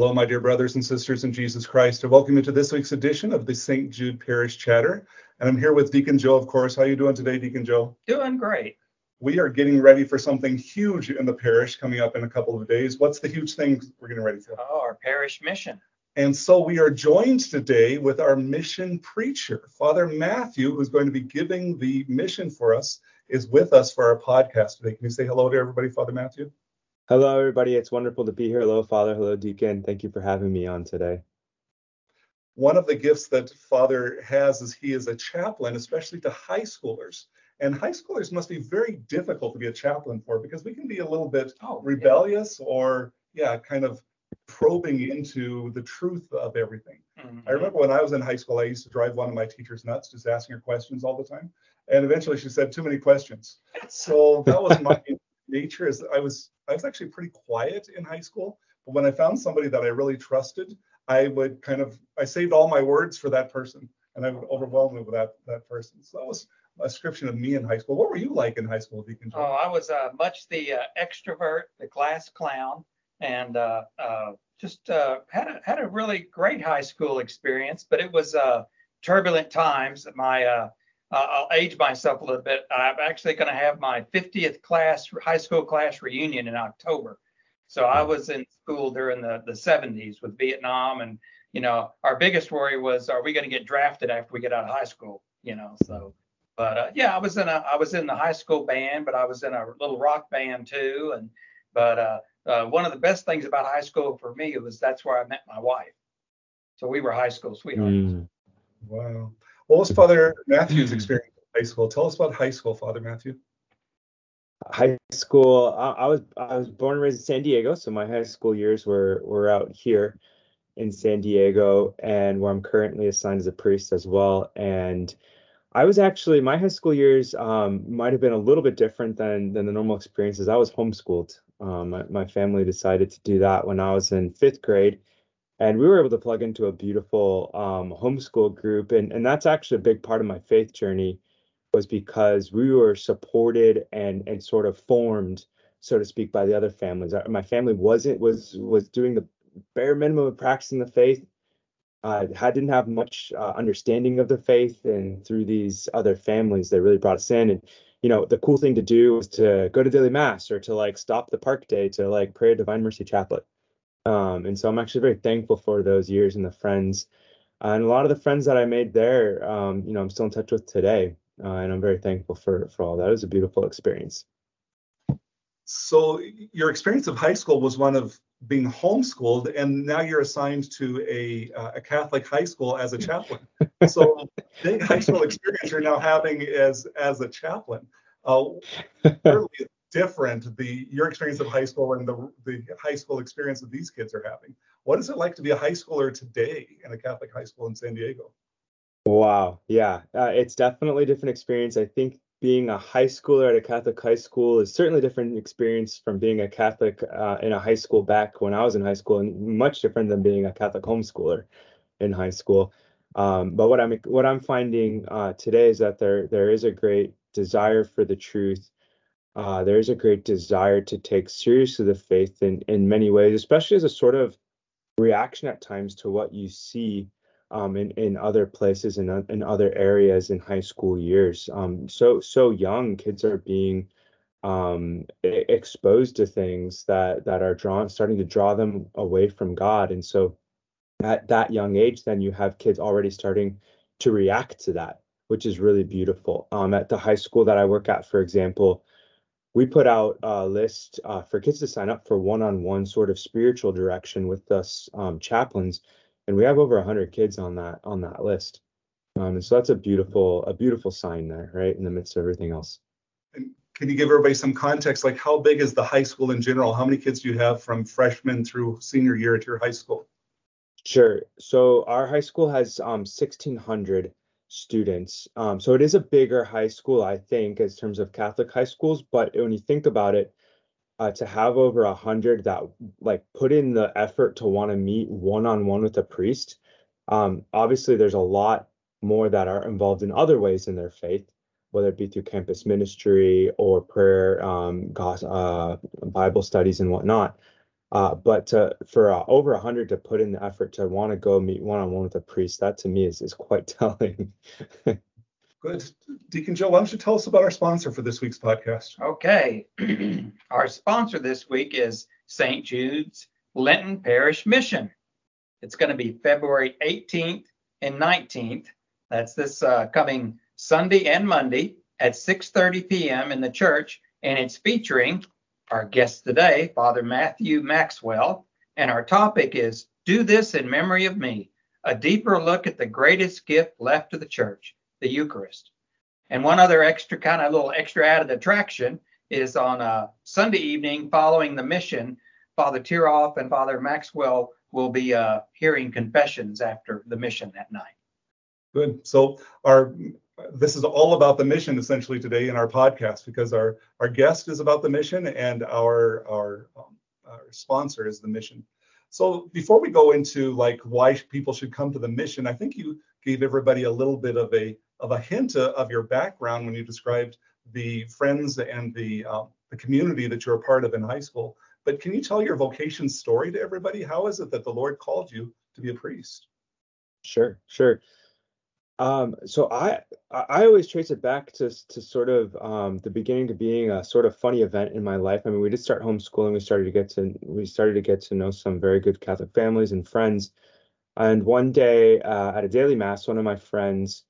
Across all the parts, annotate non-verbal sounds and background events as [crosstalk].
Hello, my dear brothers and sisters in Jesus Christ. I welcome you to this week's edition of the St. Jude Parish Chatter. And I'm here with Deacon Joe, of course. How are you doing today, Deacon Joe? Doing great. We are getting ready for something huge in the parish coming up in a couple of days. What's the huge thing we're getting ready for? Oh, our parish mission. And so we are joined today with our mission preacher, Father Matthew, who's going to be giving the mission for us, is with us for our podcast today. Can you say hello to everybody, Father Matthew? Hello, everybody. It's wonderful to be here. Hello, Father. Hello, Deacon. Thank you for having me on today. One of the gifts that Father has is he is a chaplain, especially to high schoolers. And high schoolers must be very difficult to be a chaplain for because we can be a little bit oh, rebellious yeah. or, yeah, kind of probing into the truth of everything. Mm-hmm. I remember when I was in high school, I used to drive one of my teachers nuts, just asking her questions all the time. And eventually she said, too many questions. [laughs] So that was my nature is I was I was actually pretty quiet in high school, but when I found somebody that I really trusted, I would kind of I saved all my words for that person, and I would overwhelm them with that that person. So that was a description of me in high school. What were you like in high school, Deacon? Oh, I was uh, much the uh, extrovert, the class clown, and uh, uh just uh, had a had a really great high school experience. But it was uh, turbulent times. My uh, I'll age myself a little bit. I'm actually going to have my 50th class, high school class reunion in October. So I was in school during the, the 70s with Vietnam. And, you know, our biggest worry was, are we going to get drafted after we get out of high school? You know, so, but uh, yeah, I was in a, I was in the high school band, but I was in a little rock band too. And, but uh, uh, one of the best things about high school for me was that's where I met my wife. So we were high school sweethearts. Mm. Wow. What was Father Matthew's experience in high school? Tell us about high school, Father Matthew. High school. I, I was I was born and raised in San Diego, so my high school years were were out here in San Diego, and where I'm currently assigned as a priest as well. And I was actually my high school years um, might have been a little bit different than than the normal experiences. I was homeschooled. Um, my, my family decided to do that when I was in fifth grade and we were able to plug into a beautiful um, homeschool group and, and that's actually a big part of my faith journey was because we were supported and and sort of formed so to speak by the other families my family wasn't was was doing the bare minimum of practicing the faith uh, I didn't have much uh, understanding of the faith, and through these other families, they really brought us in. And you know, the cool thing to do was to go to daily mass or to like stop the park day to like pray a Divine Mercy Chaplet. Um, and so I'm actually very thankful for those years and the friends. Uh, and a lot of the friends that I made there, um, you know, I'm still in touch with today. Uh, and I'm very thankful for, for all that. It was a beautiful experience. So your experience of high school was one of being homeschooled, and now you're assigned to a, uh, a Catholic high school as a chaplain. [laughs] so big high school experience you're now having as as a chaplain. Uh, [laughs] different the your experience of high school and the the high school experience that these kids are having. What is it like to be a high schooler today in a Catholic high school in San Diego? Wow, yeah, uh, it's definitely a different experience. I think being a high schooler at a Catholic high school is certainly a different experience from being a Catholic uh, in a high school back when I was in high school, and much different than being a Catholic homeschooler in high school. Um, but what I'm what I'm finding uh, today is that there there is a great desire for the truth uh, there's a great desire to take seriously the faith in, in many ways, especially as a sort of reaction at times to what you see um, in, in other places and in, in other areas in high school years. Um, so so young kids are being um, exposed to things that that are drawn starting to draw them away from God, and so at that young age, then you have kids already starting to react to that, which is really beautiful. Um, at the high school that I work at, for example we put out a list uh, for kids to sign up for one-on-one sort of spiritual direction with us um, chaplains, and we have over 100 kids on that on that list. Um, and so that's a beautiful a beautiful sign there, right, in the midst of everything else. And can you give everybody some context? Like, how big is the high school in general? How many kids do you have from freshman through senior year at your high school? Sure. So our high school has um, 1,600 students. Um, so it is a bigger high school, I think, in terms of Catholic high schools. But when you think about it, uh, to have over a hundred that like put in the effort to want to meet one on one with a priest, um, obviously there's a lot more that are involved in other ways in their faith, whether it be through campus ministry or prayer, um, uh, Bible studies and whatnot. Uh, but to, for uh, over 100 to put in the effort to want to go meet one on one with a priest, that to me is, is quite [laughs] telling. Good. Deacon Joe, why don't you tell us about our sponsor for this week's podcast? Okay. [clears throat] our sponsor this week is St. Jude's Lenten Parish Mission. It's going to be February 18th and 19th. That's this uh, coming Sunday and Monday at 6:30 p.m. in the church, and it's featuring our guest today, Father Matthew Maxwell, and our topic is "Do This in Memory of Me: A Deeper Look at the Greatest Gift Left to the Church, the Eucharist." And one other extra kind of little extra added attraction is on a Sunday evening following the mission. Father Thuerauf and Father Maxwell will be uh, hearing confessions after the mission that night. Good. So our this is all about the mission essentially today in our podcast because our our guest is about the mission and our our, um, our sponsor is the mission. So before we go into like why people should come to the mission, I think you gave everybody a little bit of a of a hint of your background when you described the friends and the um, the community that you're a part of in high school. But can you tell your vocation story to everybody? How is it that the Lord called you to be a priest? Sure, sure. Um, so I I always trace it back to to sort of um, the beginning to being a sort of funny event in my life. I mean, we did start homeschooling. We started to get to we started to get to know some very good Catholic families and friends. And one day uh, at a daily mass, one of my friends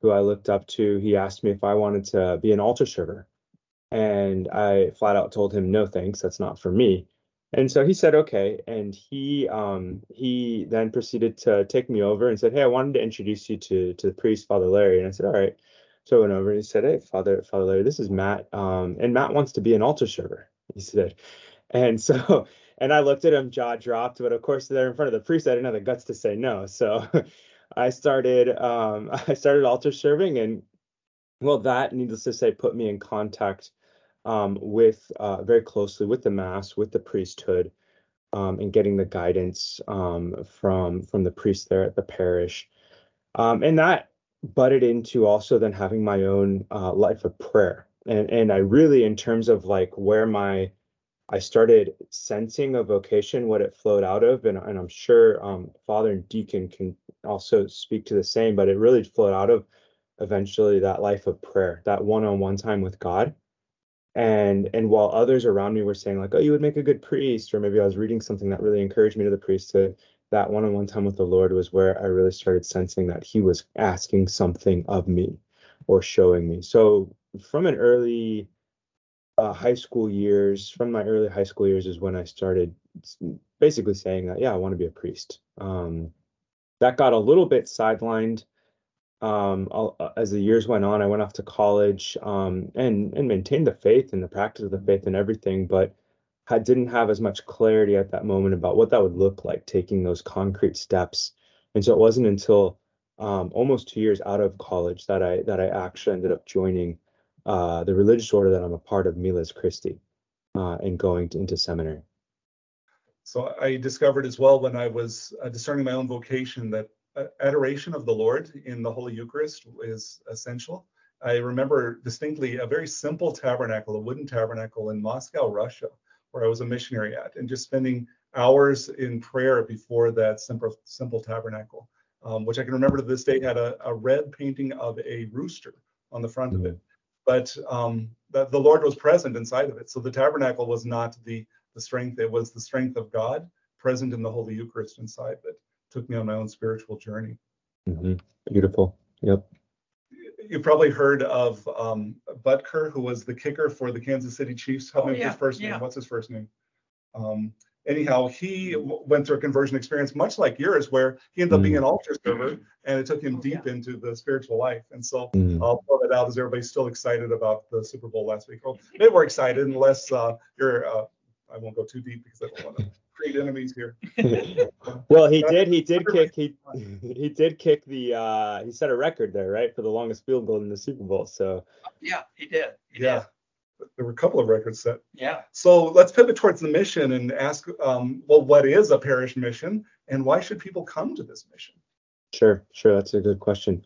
who I looked up to, he asked me if I wanted to be an altar server, and I flat out told him no thanks, that's not for me. And so he said, okay. And he um, he then proceeded to take me over and said, hey, I wanted to introduce you to to the priest, Father Larry. And I said, all right. So I went over and he said, hey, Father Father Larry, this is Matt. Um, and Matt wants to be an altar server. He said, and so [laughs] and I looked at him, jaw dropped. But of course, there in front of the priest, I didn't have the guts to say no. So [laughs] I started um, [laughs] I started altar serving, and well, that needless to say, put me in contact um, with uh, very closely with the mass, with the priesthood, um, and getting the guidance um, from from the priest there at the parish, um, and that butted into also then having my own uh, life of prayer, and and I really in terms of like where my I started sensing a vocation, what it flowed out of, and, and I'm sure um, Father and Deacon can also speak to the same, but it really flowed out of eventually that life of prayer, that one-on-one time with God and and while others around me were saying like oh you would make a good priest or maybe i was reading something that really encouraged me to the priesthood that one-on-one time with the lord was where i really started sensing that he was asking something of me or showing me. So from an early uh, high school years from my early high school years is when i started basically saying that yeah i want to be a priest. Um, that got a little bit sidelined um, uh, as the years went on, I went off to college um, and and maintained the faith and the practice of the faith and everything, but I didn't have as much clarity at that moment about what that would look like, taking those concrete steps. And so it wasn't until um, almost two years out of college that I that I actually ended up joining uh, the religious order that I'm a part of, Miles Christi, uh, and going to, into seminary. So I discovered as well when I was uh, discerning my own vocation that adoration of the Lord in the Holy Eucharist is essential. I remember distinctly a very simple tabernacle, a wooden tabernacle in Moscow, Russia, where I was a missionary at, and just spending hours in prayer before that simple, simple tabernacle, um, which I can remember to this day had a, a, red painting of a rooster on the front of it. But um, the, the Lord was present inside of it. So the tabernacle was not the, the strength, it was the strength of God present in the Holy Eucharist inside of it took me on my own spiritual journey. Mm-hmm. Beautiful. Yep. You probably heard of um, Butker, who was the kicker for the Kansas City Chiefs. Help oh, me yeah, his first yeah. name. What's his first name? Um, anyhow, he w- went through a conversion experience much like yours, where he ended up being an mm. altar server, and it took him oh, deep yeah. into the spiritual life. And so mm. I'll throw that out as everybody's still excited about the Super Bowl last week. Well, they were excited, unless uh, you're. Uh, I won't go too deep because I don't want to create enemies here. [laughs] well, he did. He did kick. He he did kick the. uh He set a record there, right, for the longest field goal in the Super Bowl. So. Yeah, he did. He yeah. Did. There were a couple of records set. Yeah. So let's pivot towards the mission and ask, um, well, what is a parish mission, and why should people come to this mission? Sure, sure. That's a good question.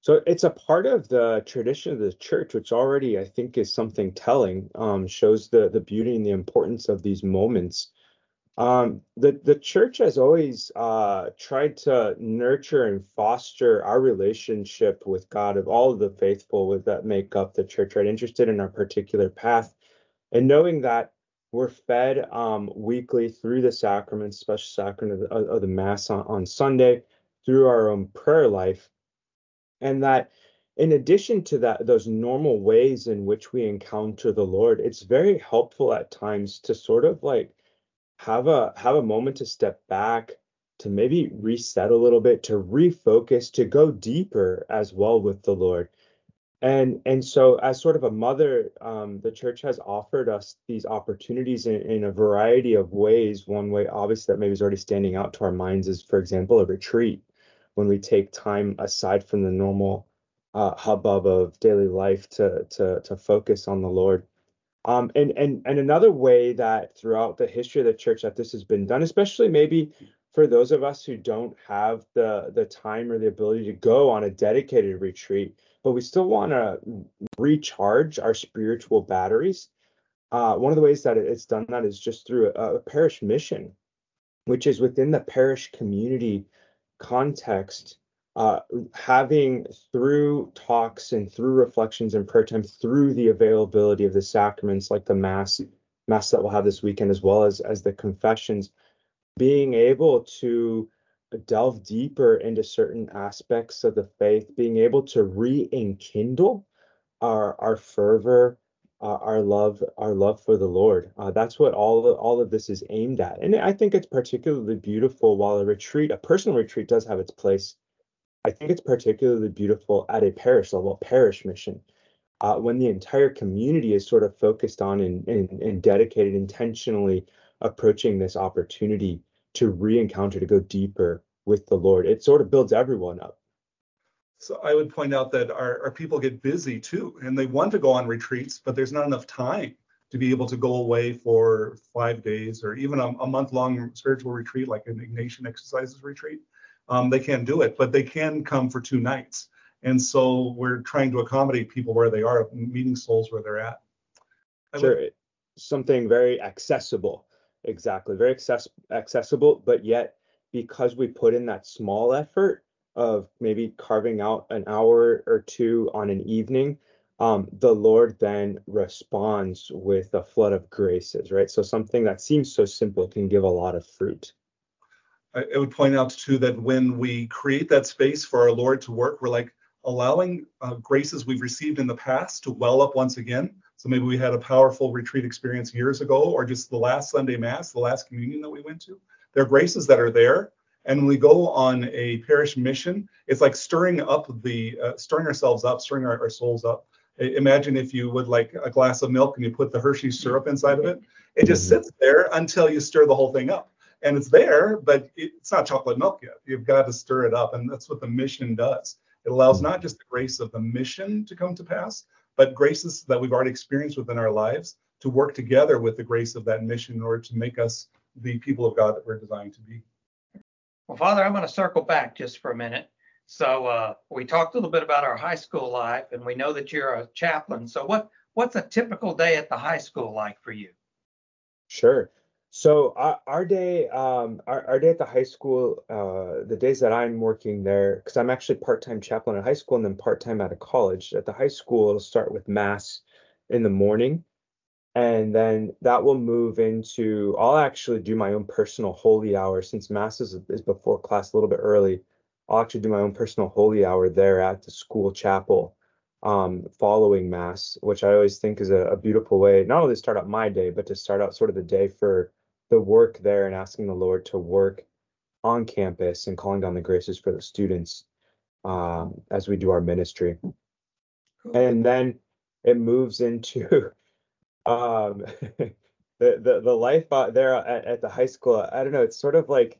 So it's a part of the tradition of the church, which already I think is something telling, um, shows the the beauty and the importance of these moments Um, the the church has always uh, tried to nurture and foster our relationship with God of all of the faithful with that make up the church, right? Interested in our particular path, and knowing that we're fed um, weekly through the sacraments, special sacrament of the, of the Mass on, on Sunday, through our own prayer life, and that in addition to that, those normal ways in which we encounter the Lord, it's very helpful at times to sort of like have a have a moment to step back, to maybe reset a little bit, to refocus, to go deeper as well with the Lord. And and so as sort of a mother, um, the church has offered us these opportunities in, in a variety of ways. One way, obviously, that maybe is already standing out to our minds is, for example, a retreat when we take time aside from the normal uh, hubbub of daily life to to to focus on the Lord. Um, and and and another way that throughout the history of the church that this has been done, especially maybe for those of us who don't have the the time or the ability to go on a dedicated retreat, but we still want to recharge our spiritual batteries. Uh, one of the ways that it's done that is just through a, a parish mission, which is within the parish community context uh, having through talks and through reflections and prayer time, through the availability of the sacraments like the mass, mass that we'll have this weekend, as well as as the confessions, being able to delve deeper into certain aspects of the faith, being able to re-enkindle our our fervor, uh, our love, our love for the Lord. Uh, that's what all of, all of this is aimed at, and I think it's particularly beautiful. While a retreat, a personal retreat, does have its place I think it's particularly beautiful at a parish level, parish mission, uh, when the entire community is sort of focused on and, and, and dedicated intentionally approaching this opportunity to re-encounter, to go deeper with the Lord. It sort of builds everyone up. So I would point out that our, our people get busy too, and they want to go on retreats, but there's not enough time to be able to go away for five days or even a, a month long spiritual retreat like an Ignatian exercises retreat um, they can't do it, but they can come for two nights. And so we're trying to accommodate people where they are, meeting souls where they're at. sure, something very accessible, exactly, very access- accessible, but yet because we put in that small effort of maybe carving out an hour or two on an evening, um, the Lord then responds with a flood of graces, right? So something that seems so simple can give a lot of fruit. I, would point out too that when we create that space for our Lord to work, we're like allowing uh, graces we've received in the past to well up once again. So maybe we had a powerful retreat experience years ago, or just the last Sunday Mass, the last communion that we went to. There are graces that are there. And when we go on a parish mission, it's like stirring up the, uh, stirring ourselves up, stirring our, our souls up. Imagine if you would like a glass of milk and you put the Hershey syrup inside of it. It just sits there until you stir the whole thing up and it's there, but it's not chocolate milk yet. You've got to stir it up, and that's what the mission does. It allows not just the grace of the mission to come to pass, but graces that we've already experienced within our lives to work together with the grace of that mission in order to make us the people of God that we're designed to be. Well, Father, I'm going to circle back just for a minute. So uh, we talked a little bit about our high school life, and we know that you're a chaplain. So what what's a typical day at the high school like for you? Sure. So our, our day, um, our, our day at the high school, uh, the days that I'm working there, because I'm actually part-time chaplain at high school and then part-time at a college. At the high school, it'll start with mass in the morning, and then that will move into. I'll actually do my own personal holy hour since mass is, is before class a little bit early. I'll actually do my own personal holy hour there at the school chapel um, following mass, which I always think is a, a, beautiful way not only to start out my day, but to start out sort of the day for the work there and asking the Lord to work on campus and calling down the graces for the students um, as we do our ministry. And then it moves into [laughs] um, [laughs] the, the the life there at, at the high school. I don't know. It's sort of like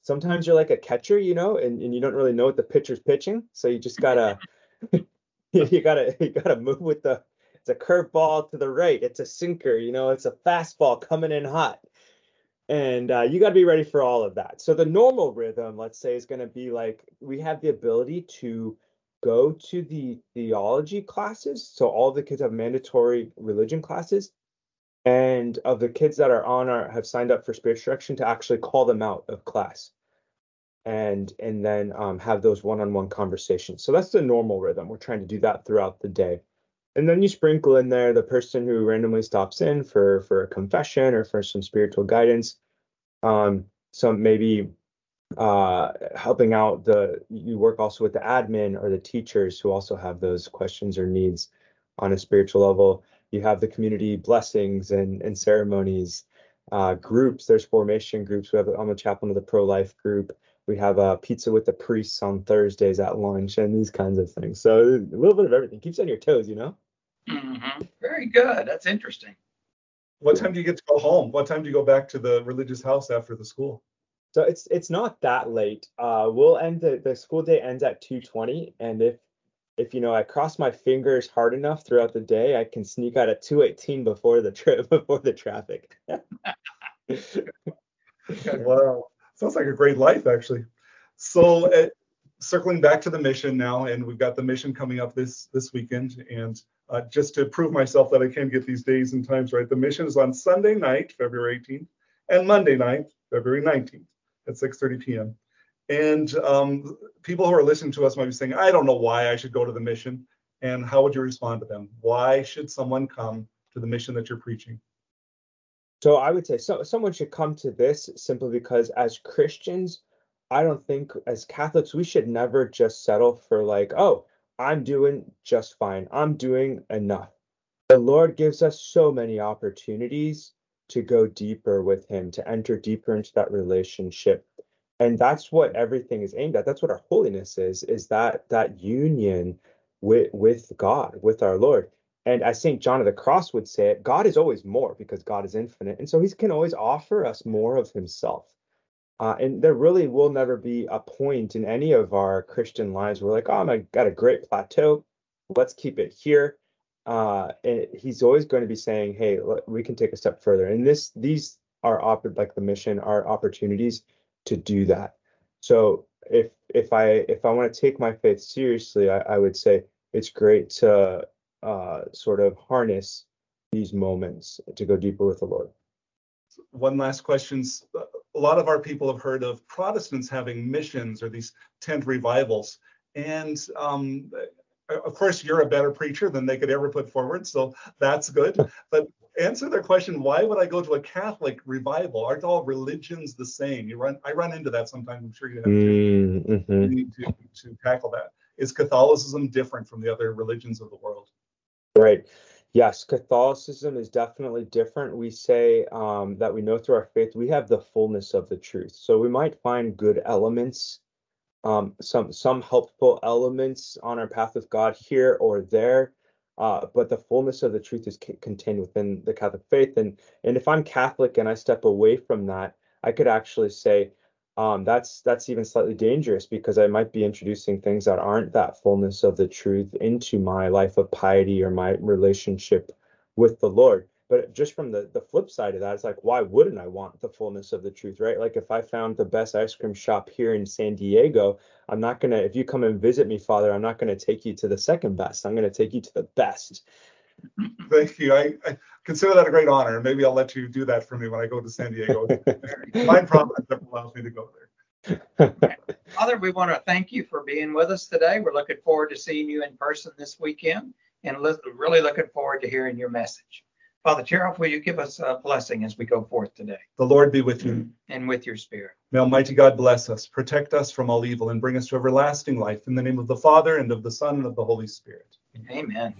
sometimes you're like a catcher, you know, and, and you don't really know what the pitcher's pitching, so you just gotta [laughs] you gotta you gotta move with the it's a curveball to the right. It's a sinker. You know, it's a fastball coming in hot. And uh, you got to be ready for all of that. So the normal rhythm, let's say, is going to be like we have the ability to go to the theology classes. So all the kids have mandatory religion classes. and of the kids that are on our have signed up for spiritual direction to actually call them out of class and and then um, have those one-on-one conversations so that's the normal rhythm we're trying to do that throughout the day and then you sprinkle in there the person who randomly stops in for for a confession or for some spiritual guidance. Um some maybe uh helping out the you work also with the admin or the teachers who also have those questions or needs on a spiritual level. You have the community blessings and and ceremonies uh groups. There's formation groups. We have i'm a chaplain of the pro-life group. We have a pizza with the priests on thursdays at lunch and these kinds of things. So a little bit of everything. Keeps on your toes you know mm-hmm. very good that's interesting what time do you get to go home what time do you go back to the religious house after the school so it's it's not that late. Uh, we'll end the, the school day ends at 2:20, and if if you know I cross my fingers hard enough throughout the day, I can sneak out at 2:18 before the trip [laughs] before the traffic. [laughs] wow, sounds like a great life actually. So uh, circling back to the mission now, and we've got the mission coming up this this weekend, and uh, just to prove myself that I can get these days and times right, the mission is on Sunday night, February 18th, and Monday night, February 19th at 6:30 p.m. And um, people who are listening to us might be saying, I don't know why I should go to the mission. And how would you respond to them? Why should someone come to the mission that you're preaching? So I would say so, someone should come to this simply because as Christians, I don't think as Catholics we should never just settle for like, oh, I'm doing just fine. I'm doing enough. The Lord gives us so many opportunities to go deeper with him, to enter deeper into that relationship. And that's what everything is aimed at. That's what our holiness is, is that that union with with God, with our Lord. And as St. John of the Cross would say it, God is always more because God is infinite. And so he can always offer us more of himself. Uh, and there really will never be a point in any of our Christian lives where like, oh, I got a great plateau. Let's keep it here uh, he's always going to be saying, "Hey, we can take a step further." And this, these are op- like the mission are opportunities to do that. So if if I if I want to take my faith seriously, I, I would say it's great to uh, sort of harness these moments to go deeper with the Lord. One last question. A lot of our people have heard of Protestants having missions or these tent revivals. And um, of course, you're a better preacher than they could ever put forward, so that's good. But answer their question: Why would I go to a Catholic revival? Aren't all religions the same? You run, I run into that sometimes. I'm sure you have. Mm-hmm. You need to, to tackle that. Is Catholicism different from the other religions of the world? Right. Yes, Catholicism is definitely different. We say um, that we know through our faith we have the fullness of the truth. So we might find good elements um, some some helpful elements on our path with God here or there. Uh, but the fullness of the truth is c- contained within the Catholic faith. And and if I'm Catholic and I step away from that, I could actually say um, that's that's even slightly dangerous because I might be introducing things that aren't that fullness of the truth into my life of piety or my relationship with the Lord. But just from the the flip side of that it's like why wouldn't i want the fullness of the truth right? Like if i found the best ice cream shop here in san diego i'm not to if you come and visit me father i'm not to take you to the second best. I'm to take you to the best. Thank you. I, I, consider that a great honor maybe i'll let you do that for me when i go to san diego [laughs] my providence that allows me to go there [laughs] Father, we want to thank you for being with us today. We're looking forward to seeing you in person this weekend and really looking forward to hearing your message. Father Thuerauf, will you give us a blessing as we go forth today? The Lord be with you. And with your spirit. May Almighty God bless us, protect us from all evil, and bring us to everlasting life. In the name of the Father, and of the Son, and of the Holy Spirit. Amen.